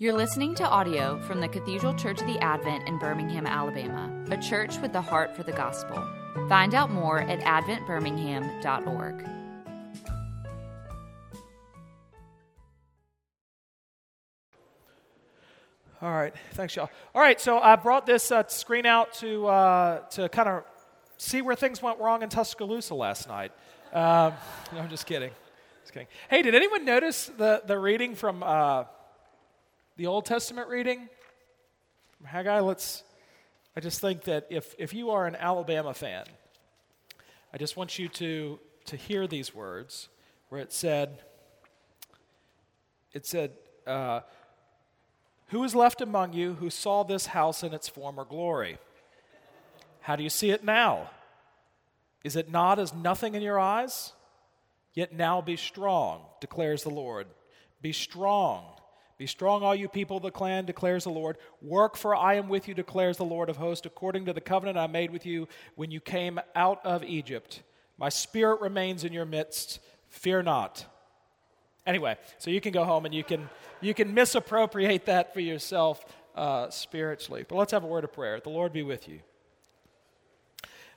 You're listening to audio from the Cathedral Church of the Advent in Birmingham, Alabama, a church with the heart for the gospel. Find out more at adventbirmingham.org. All right, thanks, y'all. All right, so I brought this uh, screen out to uh, to kind of see where things went wrong in Tuscaloosa last night. Um, no, I'm just kidding. Just kidding. Hey, did anyone notice the the reading from uh, the Old Testament reading from Haggai? Let's. I just think that if if you are an Alabama fan, I just want you to to hear these words where it said. It said. Uh, who is left among you who saw this house in its former glory? How do you see it now? Is it not as nothing in your eyes? Yet now be strong, declares the Lord. Be strong. Be strong, all you people of the clan, declares the Lord. Work, for I am with you, declares the Lord of hosts, according to the covenant I made with you when you came out of Egypt. My spirit remains in your midst. Fear not. Anyway, so you can go home and you can you can misappropriate that for yourself uh, spiritually. But let's have a word of prayer. The Lord be with you.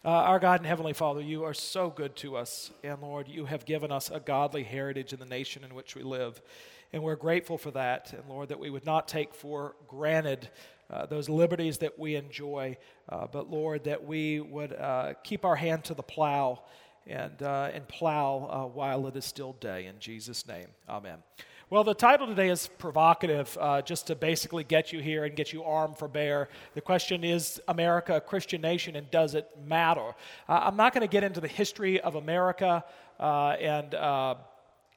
Uh, our God and Heavenly Father, you are so good to us. And Lord, you have given us a godly heritage in the nation in which we live. And we're grateful for that. And Lord, that we would not take for granted uh, those liberties that we enjoy, uh, but Lord, that we would uh, keep our hand to the plow and, uh, and plow uh, while it is still day. In Jesus' name, amen. Well, the title today is provocative, uh, just to basically get you here and get you armed for bear. The question is America a Christian nation and does it matter? I'm not going to get into the history of America and,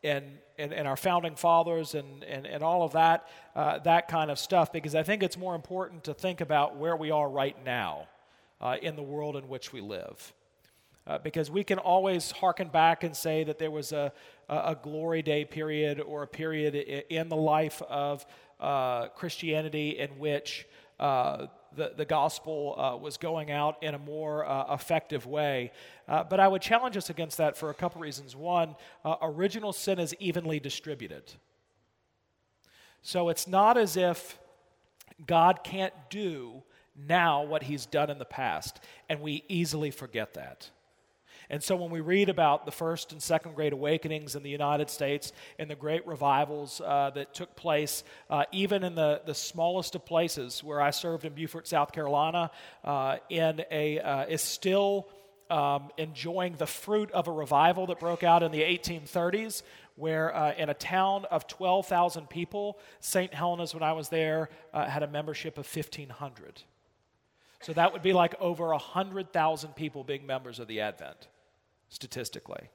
and, and, and, our founding fathers and, and, and all of that, uh, that kind of stuff, because I think it's more important to think about where we are right now uh, in the world in which we live. Uh, because we can always harken back and say that there was a, a, glory day period or a period in the life of uh, Christianity in which uh, the, the gospel uh, was going out in a more uh, effective way. Uh, but I would challenge us against that for a couple reasons. One, original sin is evenly distributed. So it's not as if God can't do now what he's done in the past, and we easily forget that. And so when we read about the first and second great awakenings in the United States and the great revivals uh, that took place, uh, even in the, the smallest of places where I served in Beaufort, South Carolina, uh, in a, uh, is still um, enjoying the fruit of a revival that broke out in the 1830s, where uh, in a town of 12,000 people, St. Helena's, when I was there, uh, had a membership of 1,500. So that would be like over 100,000 people being members of the Advent statistically.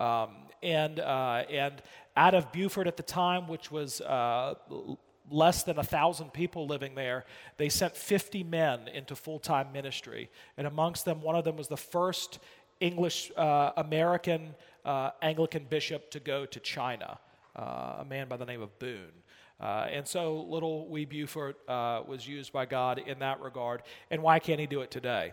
Um, and, uh, and out of Beaufort at the time, which was uh, less than a thousand people living there, they sent 50 men into full time ministry. And amongst them, one of them was the first English uh, American uh, Anglican bishop to go to China, uh, a man by the name of Boone. Uh, and so little wee Beaufort was used by God in that regard. And why can't he do it today?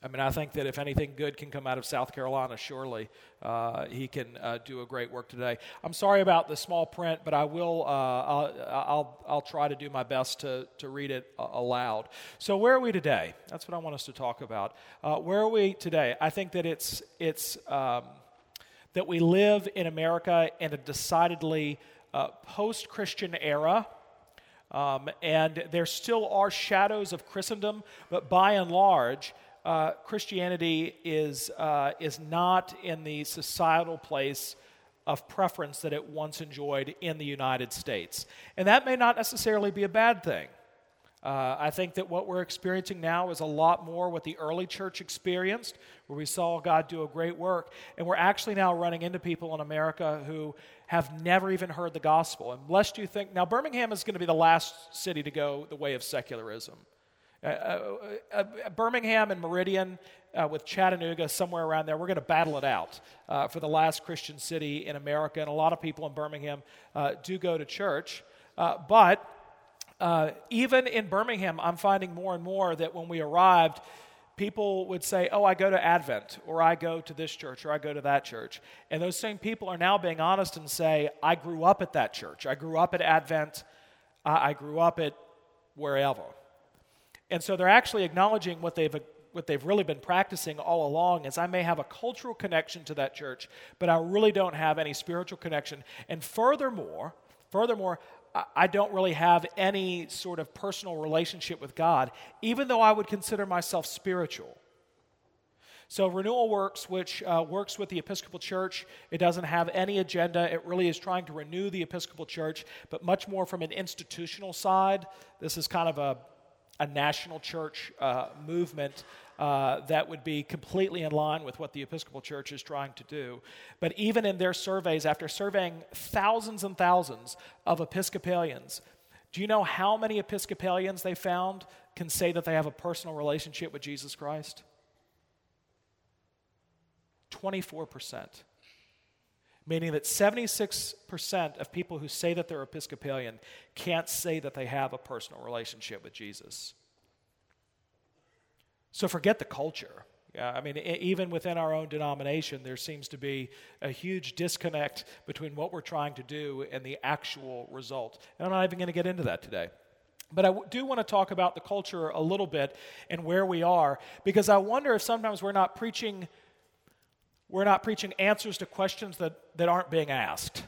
I mean, I think that if anything good can come out of South Carolina, surely uh, he can uh, do a great work today. I'm sorry about the small print, but I will. Uh, I'll, I'll, I'll try to do my best to to read it uh, aloud. So, where are we today? That's what I want us to talk about. Uh, where are we today? I think that it's it's um, that we live in America in a decidedly uh, post-Christian era. Um, and there still are shadows of Christendom, but by and large, uh, Christianity is, uh, is not in the societal place of preference that it once enjoyed in the United States. And that may not necessarily be a bad thing. Uh, I think that what we're experiencing now is a lot more what the early church experienced, where we saw God do a great work. And we're actually now running into people in America who have never even heard the gospel. And lest you think, now Birmingham is going to be the last city to go the way of secularism. Uh, uh, uh, Birmingham and Meridian uh, with Chattanooga, somewhere around there, we're going to battle it out uh, for the last Christian city in America. And a lot of people in Birmingham uh, do go to church. but even in Birmingham, I'm finding more and more that when we arrived, people would say, Oh, I go to Advent, or I go to this church, or I go to that church. And those same people are now being honest and say, I grew up at that church. I grew up at Advent. I, I grew up at wherever. And so they're actually acknowledging what they've what they've really been practicing all along is I may have a cultural connection to that church, but I really don't have any spiritual connection. And furthermore, furthermore, I don't really have any sort of personal relationship with God, even though I would consider myself spiritual. So, Renewal Works, which uh, works with the Episcopal Church, it doesn't have any agenda. It really is trying to renew the Episcopal Church, but much more from an institutional side. This is kind of a, a national church uh, movement uh, that would be completely in line with what the Episcopal Church is trying to do. But even in their surveys, after surveying thousands and thousands of Episcopalians, do you know how many Episcopalians they found can say that they have a personal relationship with Jesus Christ? 24%. Meaning that 76% of people who say that they're Episcopalian can't say that they have a personal relationship with Jesus. So forget the culture. Yeah, I mean, even within our own denomination, there seems to be a huge disconnect between what we're trying to do and the actual result. And I'm not even going to get into that today. But I do want to talk about the culture a little bit and where we are, because I wonder if sometimes we're not preaching we're not preaching answers to questions that, that aren't being asked.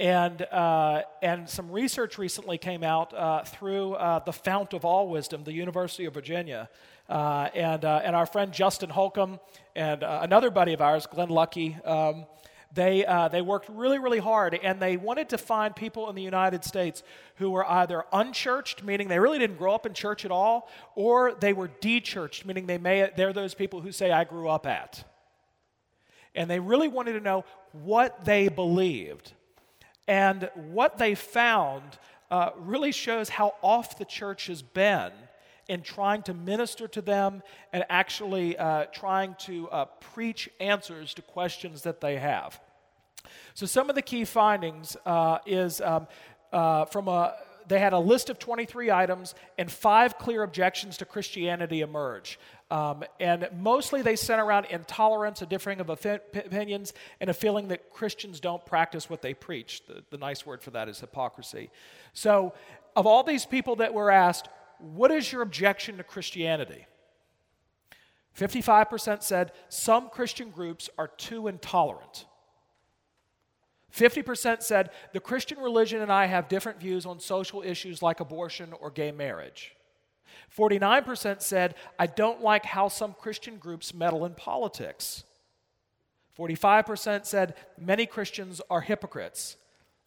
And, uh, and some research recently came out uh, through uh, the Fount of All Wisdom, the University of Virginia. Uh, and, uh, and our friend Justin Holcomb and uh, another buddy of ours, Glenn Lucke, um, they, uh, they worked really, really hard, and they wanted to find people in the United States who were either unchurched, meaning they really didn't grow up in church at all, or they were dechurched, meaning they may, they're those people who say, I grew up at. And they really wanted to know what they believed. And what they found uh, really shows how off the church has been in trying to minister to them and actually uh, trying to uh, preach answers to questions that they have. So, some of the key findings uh, is um, uh, from a they had a list of 23 items and five clear objections to Christianity emerge. Um, and mostly they center around intolerance, a differing of opinions, and a feeling that Christians don't practice what they preach. The, the nice word for that is hypocrisy. So, of all these people that were asked, what is your objection to Christianity? 55% said some Christian groups are too intolerant. 50% said the Christian religion and I have different views on social issues like abortion or gay marriage. 49% said I don't like how some Christian groups meddle in politics. 45% said many Christians are hypocrites.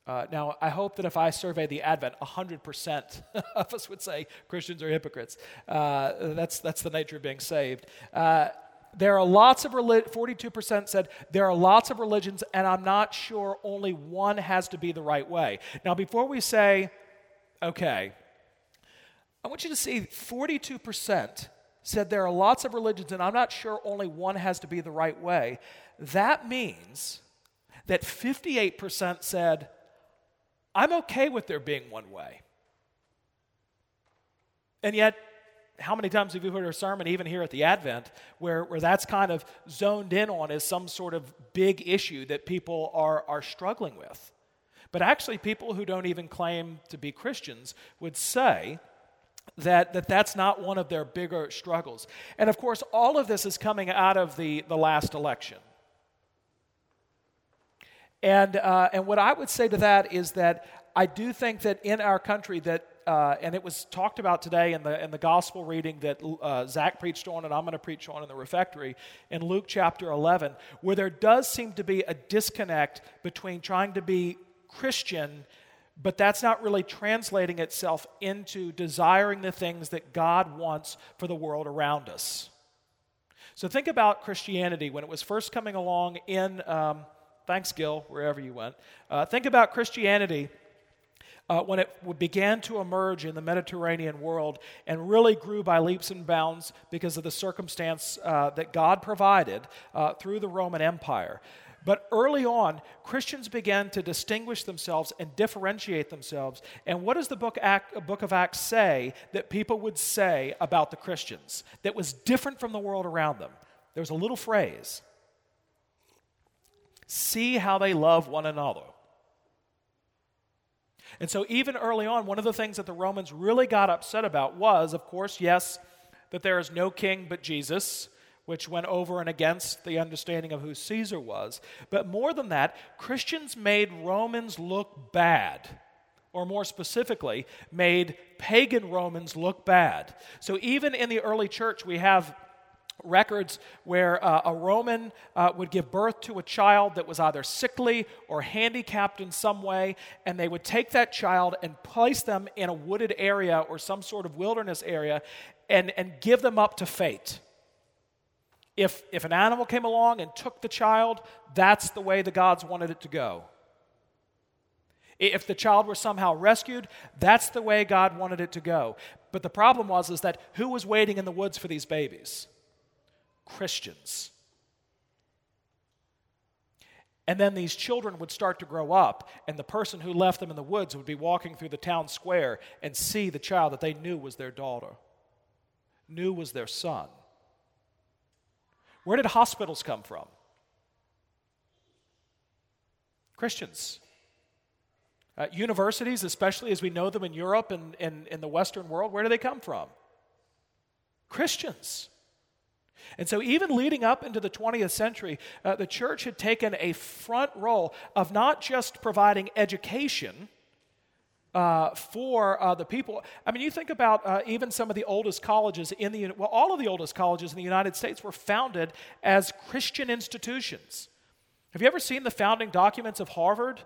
Uh, now, I hope that if I survey the Advent, 100% of us would say Christians are hypocrites. Uh, that's, that's the nature of being saved. Uh, there are lots of religions, 42% said there are lots of religions, and I'm not sure only one has to be the right way. Now, before we say, okay, I want you to see 42% said there are lots of religions, and I'm not sure only one has to be the right way. That means that 58% said, I'm okay with there being one way. And yet, how many times have you heard a sermon, even here at the Advent, where, where that's kind of zoned in on as some sort of big issue that people are, are struggling with? But actually, people who don't even claim to be Christians would say that, that that's not one of their bigger struggles. And of course, all of this is coming out of the, the last election. And, uh, and what I would say to that is that I do think that in our country that, uh, and it was talked about today in the, in the gospel reading that uh, Zach preached on and I'm going to preach on in the refectory in Luke chapter 11, where there does seem to be a disconnect between trying to be Christian but that's not really translating itself into desiring the things that God wants for the world around us. So think about Christianity when it was first coming along in um, Thanks, Gil, wherever you went. Uh, think about Christianity uh, when it began to emerge in the Mediterranean world and really grew by leaps and bounds because of the circumstance uh, that God provided uh, through the Roman Empire. But early on, Christians began to distinguish themselves and differentiate themselves. And what does the book, Act, book of Acts say that people would say about the Christians that was different from the world around them? There was a little phrase See how they love one another. And so, even early on, one of the things that the Romans really got upset about was, of course, yes, that there is no king but Jesus, which went over and against the understanding of who Caesar was. But more than that, Christians made Romans look bad, or more specifically, made pagan Romans look bad. So, even in the early church, we have records where uh, a Roman uh, would give birth to a child that was either sickly or handicapped in some way, and they would take that child and place them in a wooded area or some sort of wilderness area and, and give them up to fate. If, if an animal came along and took the child, that's the way the gods wanted it to go. If the child were somehow rescued, that's the way God wanted it to go. But the problem was is that who was waiting in the woods for these babies? Christians. And then these children would start to grow up, and the person who left them in the woods would be walking through the town square and see the child that they knew was their daughter, knew was their son. Where did hospitals come from? Christians. Uh, universities, especially as we know them in Europe and in the Western world, where do they come from? Christians. And so, even leading up into the 20th century, uh, the church had taken a front role of not just providing education. Uh, for uh, the people. I mean, you think about uh, even some of the oldest colleges in the, well, all of the oldest colleges in the United States were founded as Christian institutions. Have you ever seen the founding documents of Harvard?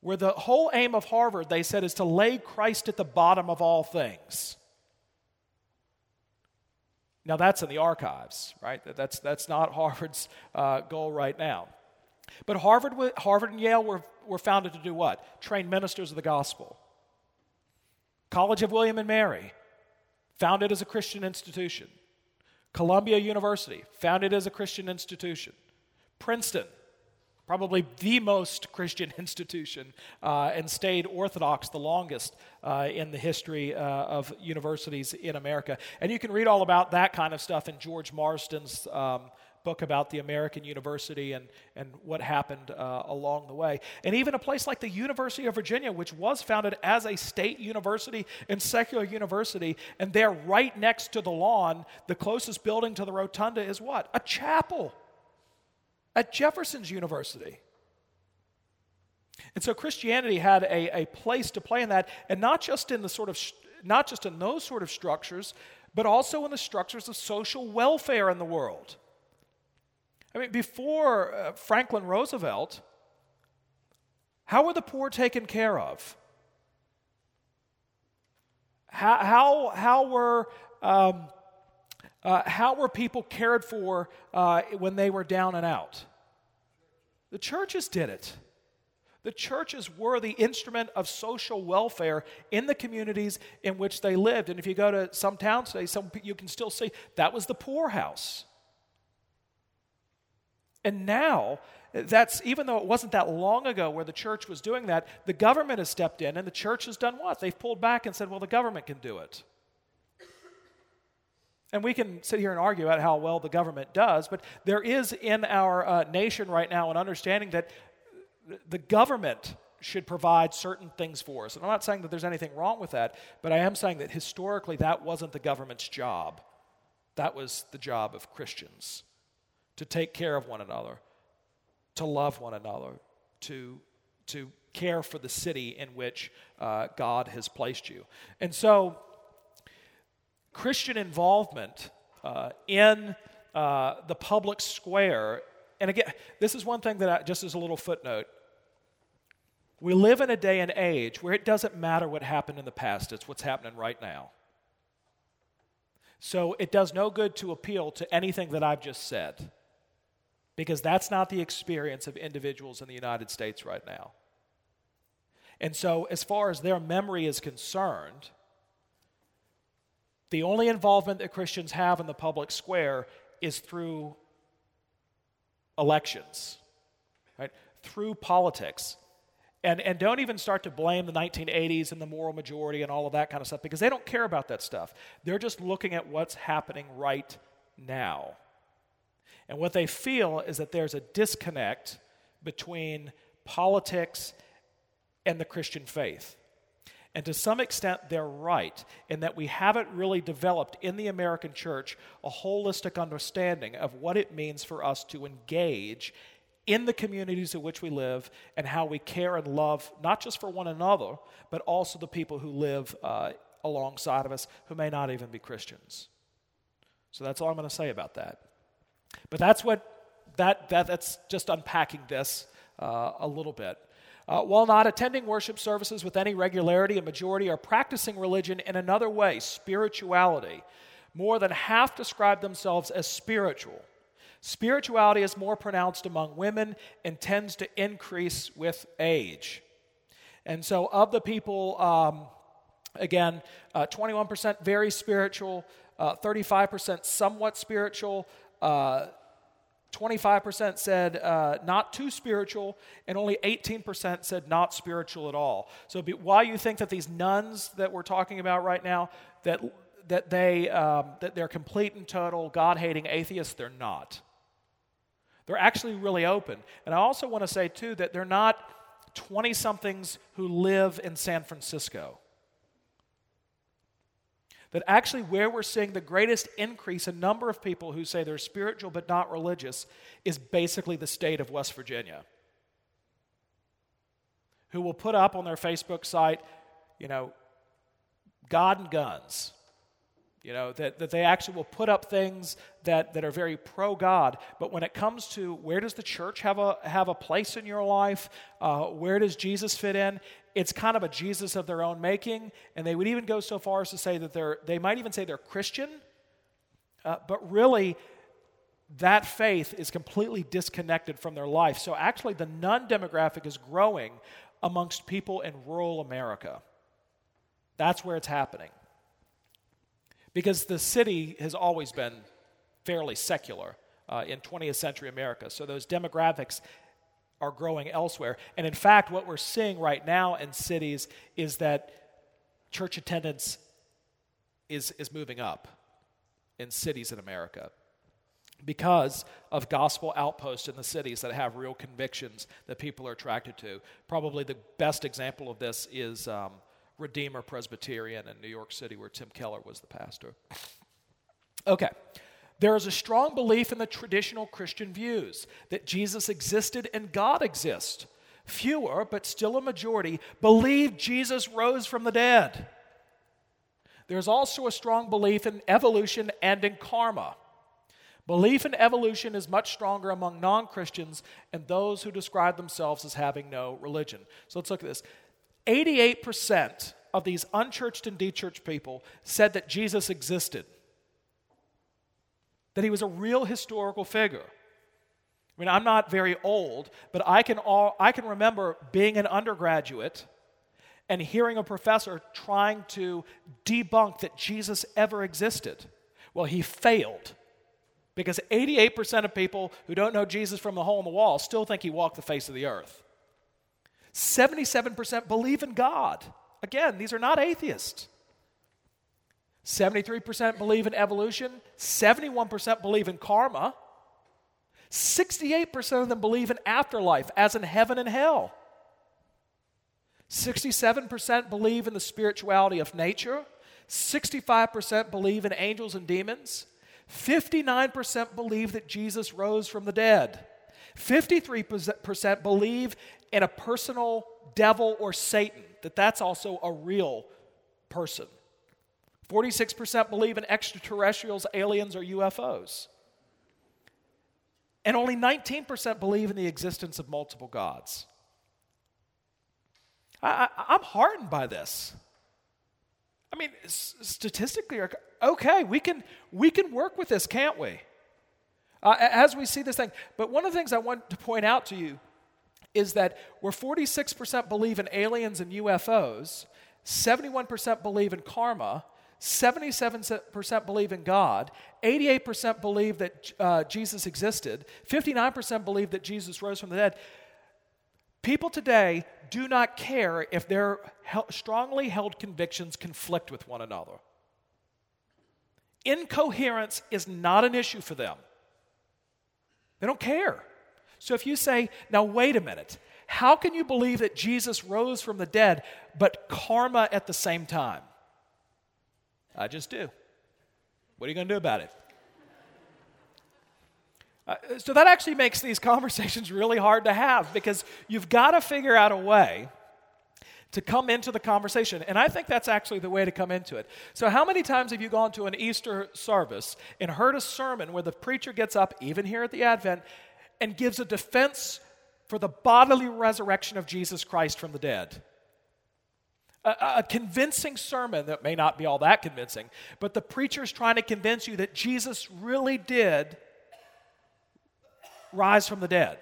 Where the whole aim of Harvard, they said, is to lay Christ at the bottom of all things. Now, that's in the archives, right? That's, that's not Harvard's uh, goal right now. But Harvard, Harvard and Yale were, were founded to do what? Train ministers of the gospel. College of William and Mary, founded as a Christian institution. Columbia University, founded as a Christian institution. Princeton, probably the most Christian institution, uh, and stayed Orthodox the longest uh, in the history uh, of universities in America. And you can read all about that kind of stuff in George Marsden's um, book about the American university and, and what happened uh, along the way. And even a place like the University of Virginia, which was founded as a state university and secular university, and there right next to the lawn, the closest building to the rotunda is what? A chapel at Jefferson's University. And so Christianity had a, a place to play in that, and not just in the sort of not just in those sort of structures, but also in the structures of social welfare in the world. I mean, before uh, Franklin Roosevelt, how were the poor taken care of? How, how, how were um, uh, how were people cared for uh, when they were down and out? The churches did it. The churches were the instrument of social welfare in the communities in which they lived. And if you go to some towns today, some, you can still see that was the poorhouse. And now, that's even though it wasn't that long ago where the church was doing that, the government has stepped in and the church has done what? They've pulled back and said, well, the government can do it. And we can sit here and argue about how well the government does, but there is in our uh, nation right now an understanding that the government should provide certain things for us. And I'm not saying that there's anything wrong with that, but I am saying that historically that wasn't the government's job. That was the job of Christians to take care of one another, to love one another, to, to care for the city in which uh, God has placed you. And so, Christian involvement uh, in uh, the public square, and again, this is one thing that I, just as a little footnote, we live in a day and age where it doesn't matter what happened in the past, it's what's happening right now. So it does no good to appeal to anything that I've just said, because that's not the experience of individuals in the United States right now. And so, as far as their memory is concerned, the only involvement that Christians have in the public square is through elections, right? Through politics. And, and don't even start to blame the 1980s and the moral majority and all of that kind of stuff because they don't care about that stuff. They're just looking at what's happening right now. And what they feel is that there's a disconnect between politics and the Christian faith. And to some extent, they're right in that we haven't really developed in the American church a holistic understanding of what it means for us to engage in the communities in which we live and how we care and love not just for one another, but also the people who live uh, alongside of us who may not even be Christians. So that's all I'm going to say about that. But that's what that, that that's just unpacking this uh, a little bit. Uh, while not attending worship services with any regularity, a majority are practicing religion in another way, spirituality. More than half describe themselves as spiritual. Spirituality is more pronounced among women and tends to increase with age. And so, of the people, um, again, uh, 21% very spiritual, uh, 35% somewhat spiritual, uh, 25% said uh, not too spiritual, and only 18% said not spiritual at all. So, be, why you think that these nones that we're talking about right now, that, that, they, um, that they're complete and total God hating atheists, they're not. They're actually really open. And I also want to say, too, that they're not 20 somethings who live in San Francisco that actually where we're seeing the greatest increase in number of people who say they're spiritual but not religious is basically the state of West Virginia. Who will put up on their Facebook site, you know, God and guns. You know, that, that they actually will put up things that, that are very pro God. But when it comes to where does the church have a, have a place in your life, uh, where does Jesus fit in, it's kind of a Jesus of their own making. And they would even go so far as to say that they're, they might even say they're Christian. Uh, but really, that faith is completely disconnected from their life. So actually, the none demographic is growing amongst people in rural America. That's where it's happening because the city has always been fairly secular uh, in 20th century America. So those demographics are growing elsewhere. And in fact, what we're seeing right now in cities is that church attendance is, is moving up in cities in America because of gospel outposts in the cities that have real convictions that people are attracted to. Probably the best example of this is um, Redeemer Presbyterian in New York City, where Tim Keller was the pastor. Okay. There is a strong belief in the traditional Christian views that Jesus existed and God exists. Fewer, but still a majority, believe Jesus rose from the dead. There's also a strong belief in evolution and in karma. Belief in evolution is much stronger among non Christians and those who describe themselves as having no religion. So let's look at this. 88% of these unchurched and dechurched people said that Jesus existed, that he was a real historical figure. I mean, I'm not very old, but I can, all, I can remember being an undergraduate and hearing a professor trying to debunk that Jesus ever existed. Well, he failed because 88% of people who don't know Jesus from the hole in the wall still think he walked the face of the earth. 77% believe in God. Again, these are not atheists. 73% believe in evolution, 71% believe in karma, 68% of them believe in afterlife, as in heaven and hell. 67% believe in the spirituality of nature. 65% believe in angels and demons. 59% believe that Jesus rose from the dead. 53% believe in a personal devil or Satan, that that's also a real person. 46% believe in extraterrestrials, aliens, or UFOs. And only 19% believe in the existence of multiple gods. I, am heartened by this. I mean, statistically, okay, we can, we can work with this, can't we? Uh, as we see this thing. But one of the things I want to point out to you is that where 46% believe in aliens and UFOs, 71% believe in karma, 77% believe in God, 88% believe that uh, Jesus existed, 59% believe that Jesus rose from the dead. People today do not care if their strongly held convictions conflict with one another. Incoherence is not an issue for them. They don't care. So if you say, now wait a minute, How can you believe that Jesus rose from the dead, but karma at the same time? I just do. What are you going to do about it? Uh, so that actually makes these conversations really hard to have because you've got to figure out a way to come into the conversation. And I think that's actually the way to come into it. So, how many times have you gone to an Easter service and heard a sermon where the preacher gets up, even here at the Advent, and gives a defense for the bodily resurrection of Jesus Christ from the dead? A, a, convincing sermon that may not be all that convincing, but the preacher is trying to convince you that Jesus really did rise from the dead.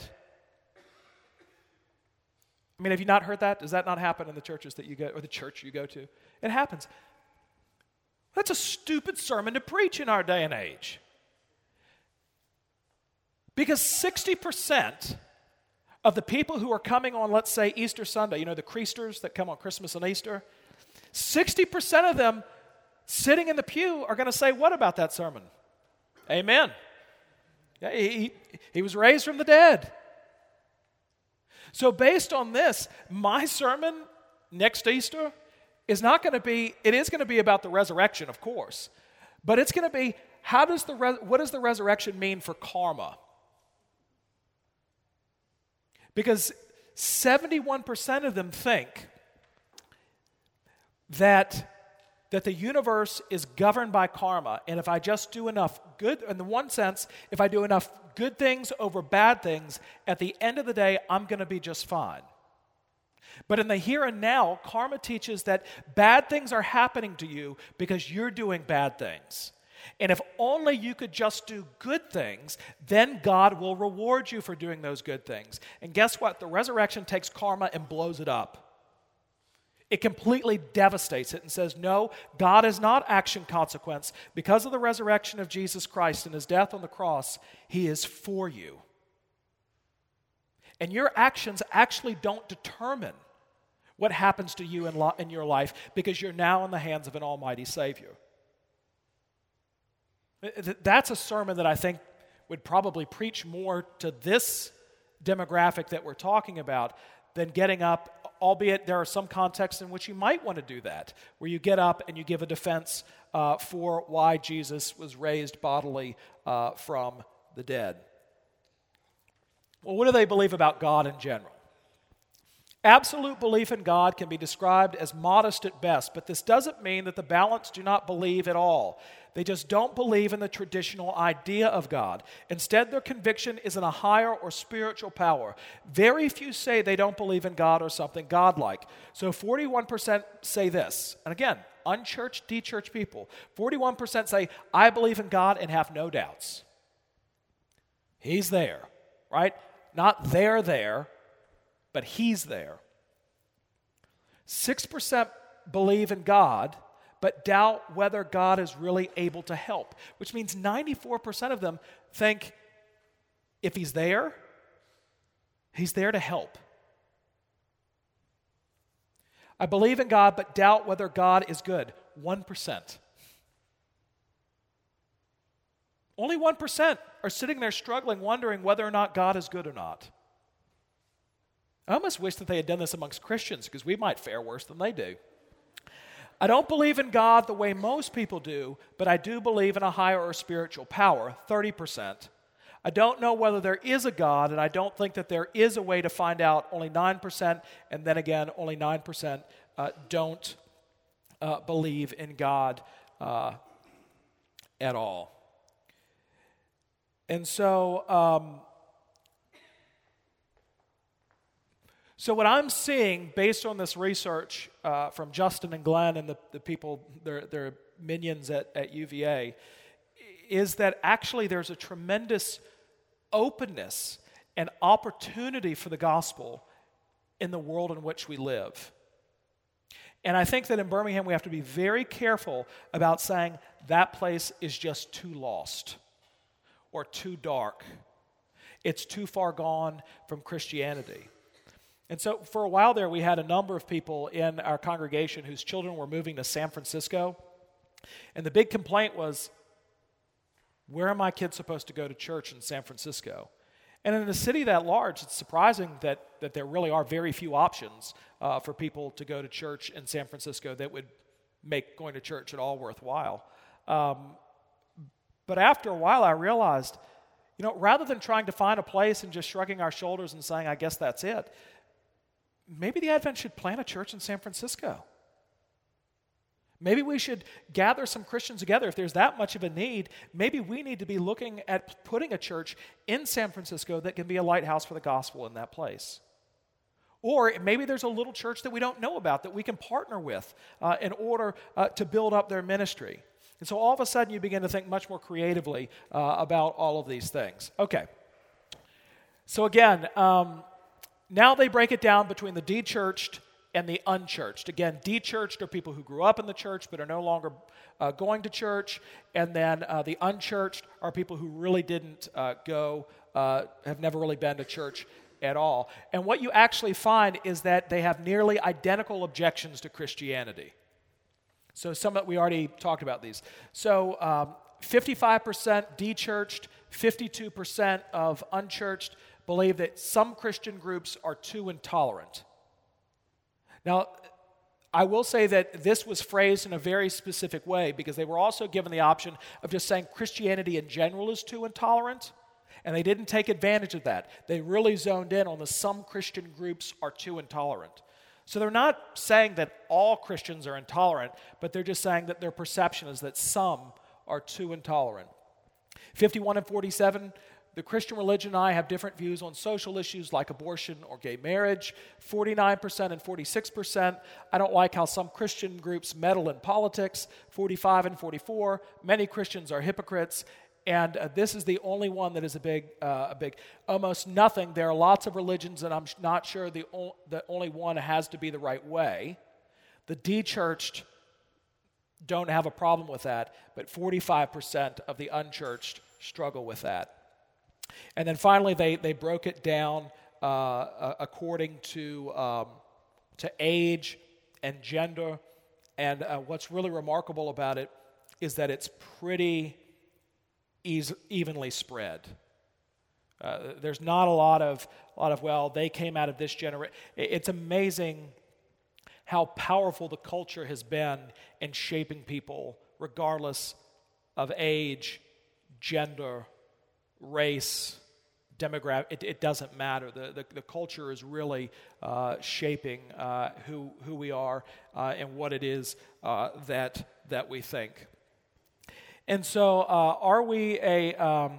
I mean, have you not heard that? Does that not happen in the churches that you go, or the church you go to? It happens. That's a stupid sermon to preach in our day and age. Because 60% of the people who are coming on, let's say, Easter Sunday, you know, the Creasters that come on Christmas and Easter, 60% of them sitting in the pew are going to say, What about that sermon? Amen. Yeah, he, he was raised from the dead. So, based on this, my sermon next Easter is not going to be, it is going to be about the resurrection, of course, but it's going to be how does the, what does the resurrection mean for karma? Because 71% of them think that that the universe is governed by karma. And if I just do enough good, in the one sense, if I do enough good things over bad things, at the end of the day, I'm going to be just fine. But in the here and now, karma teaches that bad things are happening to you because you're doing bad things. And if only you could just do good things, then God will reward you for doing those good things. And guess what? The resurrection takes karma and blows it up. It completely devastates it and says, No, God is not action consequence. Because of the resurrection of Jesus Christ and his death on the cross, he is for you. And your actions actually don't determine what happens to you in, lo- in your life because you're now in the hands of an almighty Savior. That's a sermon that I think would probably preach more to this demographic that we're talking about than getting up albeit there are some contexts in which you might want to do that, where you get up and you give a defense uh, for why Jesus was raised bodily uh, from the dead. Well, what do they believe about God in general? Absolute belief in God can be described as modest at best, but this doesn't mean that the balance do not believe at all. They just don't believe in the traditional idea of God. Instead, their conviction is in a higher or spiritual power. Very few say they don't believe in God or something godlike. So 41% say this. And again, unchurched, dechurched people. 41% say, I believe in God and have no doubts. He's there, right? Not there, there, but He's there. 6% believe in God but doubt whether God is really able to help, which means 94% of them think if He's there, He's there to help. I believe in God, but doubt whether God is good. 1%. Only 1% are sitting there struggling, wondering whether or not God is good or not. I almost wish that they had done this amongst Christians because we might fare worse than they do. I don't believe in God the way most people do, but I do believe in a higher or spiritual power, 30%. I don't know whether there is a God, and I don't think that there is a way to find out. Only 9%, and then again, only 9% uh, don't uh, believe in God uh, at all. And so, um, So, what I'm seeing based on this research uh, from Justin and Glenn and the, the people, their, their minions at, at UVA, is that actually there's a tremendous openness and opportunity for the gospel in the world in which we live. And I think that in Birmingham, we have to be very careful about saying that place is just too lost or too dark. It's too far gone from Christianity. And so for a while there, we had a number of people in our congregation whose children were moving to San Francisco. And the big complaint was, where are my kids supposed to go to church in San Francisco? And in a city that large, it's surprising that, that there really are very few options uh, for people to go to church in San Francisco that would make going to church at all worthwhile. Um, but after a while, I realized, you know, rather than trying to find a place and just shrugging our shoulders and saying, I guess that's it, maybe the Advent should plant a church in San Francisco. Maybe we should gather some Christians together. If there's that much of a need, maybe we need to be looking at putting a church in San Francisco that can be a lighthouse for the gospel in that place. Or maybe there's a little church that we don't know about that we can partner with uh, in order uh, to build up their ministry. And so all of a sudden you begin to think much more creatively uh, about all of these things. Okay. So again, um, now they break it down between the de-churched and the unchurched. Again, de-churched are people who grew up in the church but are no longer uh, going to church, and then uh, the unchurched are people who really didn't uh, go, uh, have never really been to church at all. And what you actually find is that they have nearly identical objections to Christianity. So some that we already talked about these. So um, 55% de-churched, 52% of unchurched believe that some Christian groups are too intolerant. Now, I will say that this was phrased in a very specific way because they were also given the option of just saying Christianity in general is too intolerant, and they didn't take advantage of that. They really zoned in on the some Christian groups are too intolerant. So they're not saying that all Christians are intolerant, but they're just saying that their perception is that some are too intolerant. 51 and 47, the Christian religion and I have different views on social issues like abortion or gay marriage. 49% and 46%. I don't like how some Christian groups meddle in politics. 45 and 44. Many Christians are hypocrites and uh, this is the only one that is a big, uh, a big, almost nothing. There are lots of religions, and I'm not sure the, o- the only one has to be the right way. The de-churched don't have a problem with that, but 45% of the unchurched struggle with that. And then finally, they, they broke it down uh, according to, um, to age and gender. And uh, what's really remarkable about it is that it's pretty evenly spread. Uh, there's not a lot of, a lot of, well, they came out of this generation. It's amazing how powerful the culture has been in shaping people, regardless of age, gender, race, demographic. It, it doesn't matter. The, the, the, culture is really uh, shaping uh, who, who we are uh, and what it is uh, that, that we think. And so, uh, are we a, um,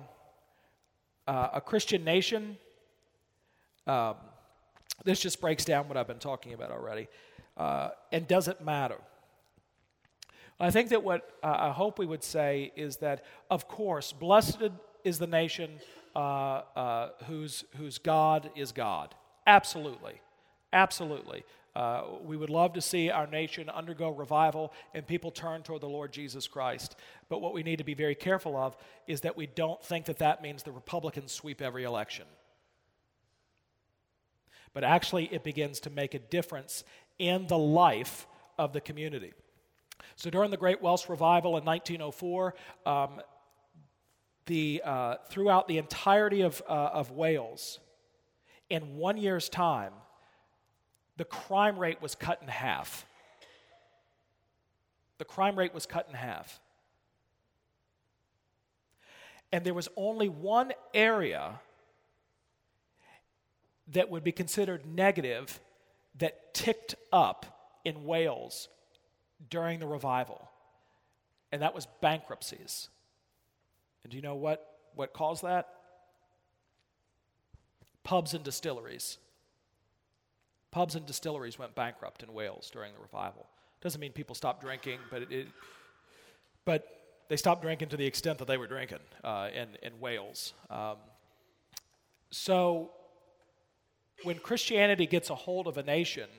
uh, a Christian nation? Um, this just breaks down what I've been talking about already. And does it matter? I think that what I hope we would say is that, of course, blessed is the nation uh, uh, whose, whose God is God. Absolutely. Absolutely. Uh, we would love to see our nation undergo revival and people turn toward the Lord Jesus Christ. But what we need to be very careful of is that we don't think that that means the Republicans sweep every election. But actually, it begins to make a difference in the life of the community. So during the Great Welsh Revival in 1904, um, the, uh, throughout the entirety of, uh, of Wales, in one year's time, the crime rate was cut in half. The crime rate was cut in half. And there was only one area that would be considered negative that ticked up in Wales during the revival, and that was bankruptcies. And do you know what, what caused that? Pubs and distilleries. Pubs and distilleries went bankrupt in Wales during the revival. Doesn't mean people stopped drinking, but it, it but they stopped drinking to the extent that they were drinking uh, in in Wales. Um, so when Christianity gets a hold of a nation,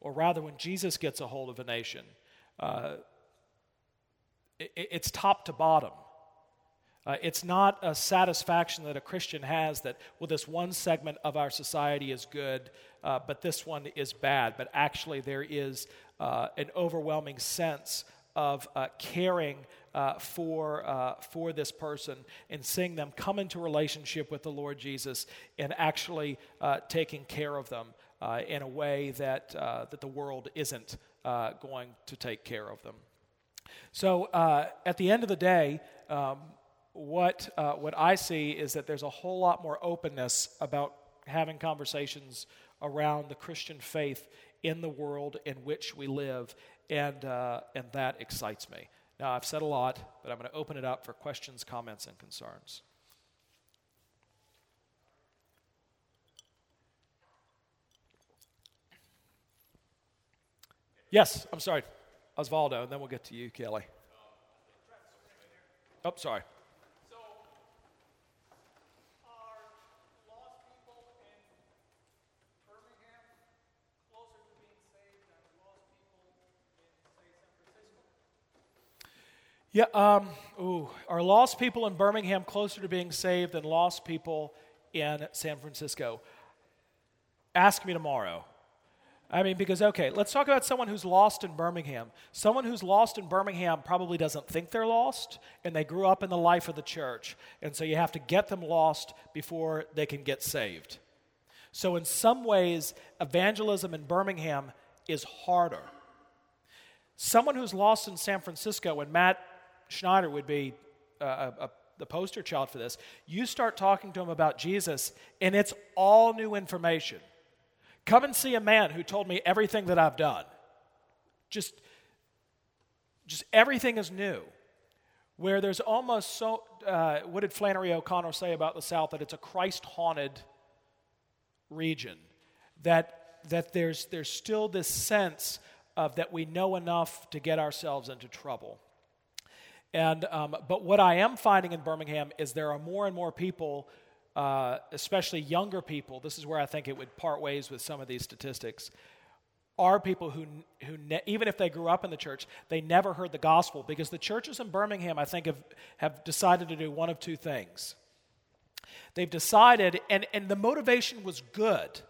or rather when Jesus gets a hold of a nation, uh, it, it's top to bottom. Uh, it's not a satisfaction that a Christian has that, well, this one segment of our society is good, uh, but this one is bad. But actually, there is uh, an overwhelming sense of uh, caring uh, for, uh, for this person and seeing them come into relationship with the Lord Jesus and actually taking care of them in a way that, that the world isn't going to take care of them. So at the end of the day, um, what, what I see is that there's a whole lot more openness about having conversations around the Christian faith in the world in which we live, and, uh, and that excites me. Now, I've said a lot, but I'm going to open it up for questions, comments, and concerns. Yes, I'm sorry, Osvaldo, and then we'll get to you, Kelly. Oh, sorry. Yeah, um, ooh, are lost people in Birmingham closer to being saved than lost people in San Francisco? Ask me tomorrow. I mean, because, okay, let's talk about someone who's lost in Birmingham. Someone who's lost in Birmingham probably doesn't think they're lost, and they grew up in the life of the church. And so you have to get them lost before they can get saved. So, in some ways, evangelism in Birmingham is harder. Someone who's lost in San Francisco, and Matt Schneider would be uh, a, a, the poster child for this. You start talking to him about Jesus, and it's all new information. Come and see a man who told me everything that I've done. Just, just everything is new. Where there's almost so, uh, what did Flannery O'Connor say about the South? That it's a Christ haunted region. That, that there's, there's still this sense of that we know enough to get ourselves into trouble. And, um, but what I am finding in Birmingham is there are more and more people, uh, especially younger people, this is where I think it would part ways with some of these statistics, are people who, who ne- even if they grew up in the church, they never heard the gospel because the churches in Birmingham, I think, have, have decided to do one of two things. They've decided, and, and the motivation was good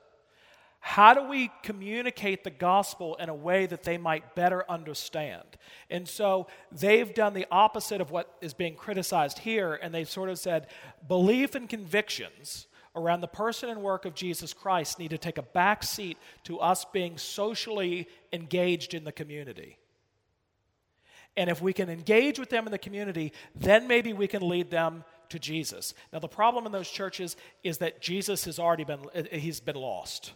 how do we communicate the gospel in a way that they might better understand? And so they've done the opposite of what is being criticized here, and they've sort of said belief and convictions around the person and work of Jesus Christ need to take a back seat to us being socially engaged in the community. And if we can engage with them in the community, then maybe we can lead them to Jesus. Now, the problem in those churches is that Jesus has already been, he's been lost.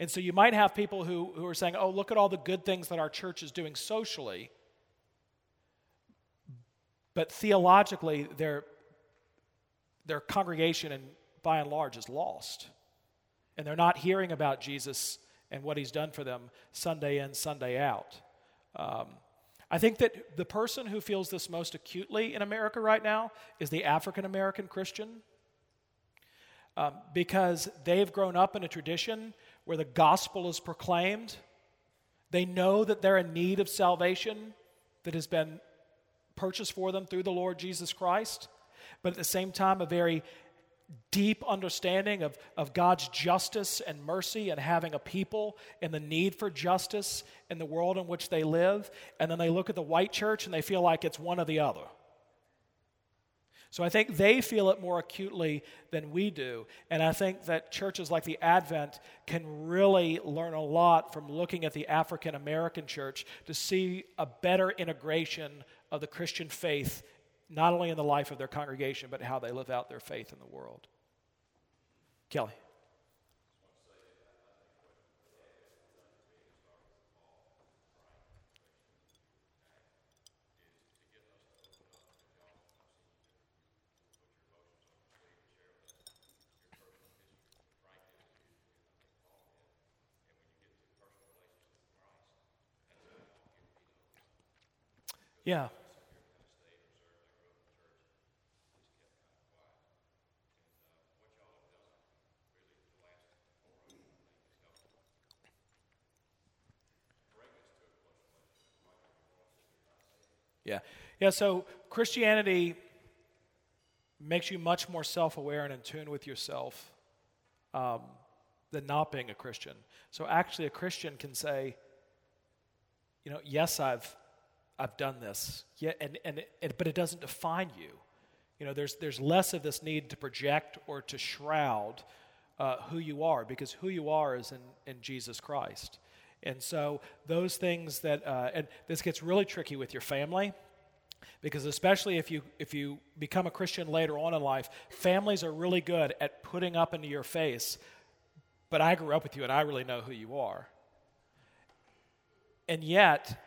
And so you might have people who, who are saying, oh, look at all the good things that our church is doing socially. But theologically, their, their congregation, and by and large, is lost. And they're not hearing about Jesus and what he's done for them Sunday in, Sunday out. Um, I think that the person who feels this most acutely in America right now is the African American Christian. Um, because they've grown up in a tradition where the gospel is proclaimed. They know that they're in need of salvation that has been purchased for them through the Lord Jesus Christ, but at the same time, a very deep understanding of, of God's justice and mercy and having a people and the need for justice in the world in which they live. And then they look at the white church and they feel like it's one or the other. So I think they feel it more acutely than we do. And I think that churches like the Advent can really learn a lot from looking at the African American church to see a better integration of the Christian faith, not only in the life of their congregation, but how they live out their faith in the world. Kelly. Yeah. Yeah. Yeah, so Christianity makes you much more self aware and in tune with yourself um, than not being a Christian. So actually, a Christian can say, you know, yes, I've I've done this. Yeah, and, and, but it doesn't define you. You know, there's, there's less of this need to project or to shroud uh, who you are because who you are is in, in Jesus Christ. And so those things that, uh, and this gets really tricky with your family because especially if you if you become a christian later on in life families are really good at putting up into your face but i grew up with you and i really know who you are and yet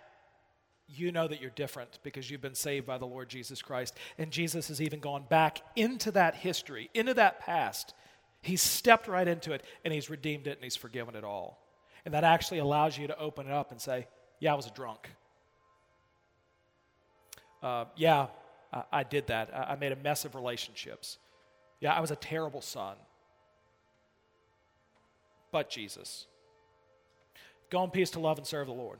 you know that you're different because you've been saved by the lord jesus christ and jesus has even gone back into that history into that past he's stepped right into it and he's redeemed it and he's forgiven it all and that actually allows you to open it up and say yeah i was a drunk uh, yeah, I, I, did that. I, I made a mess of relationships. Yeah, I was a terrible son. But Jesus. Go in peace to love and serve the Lord.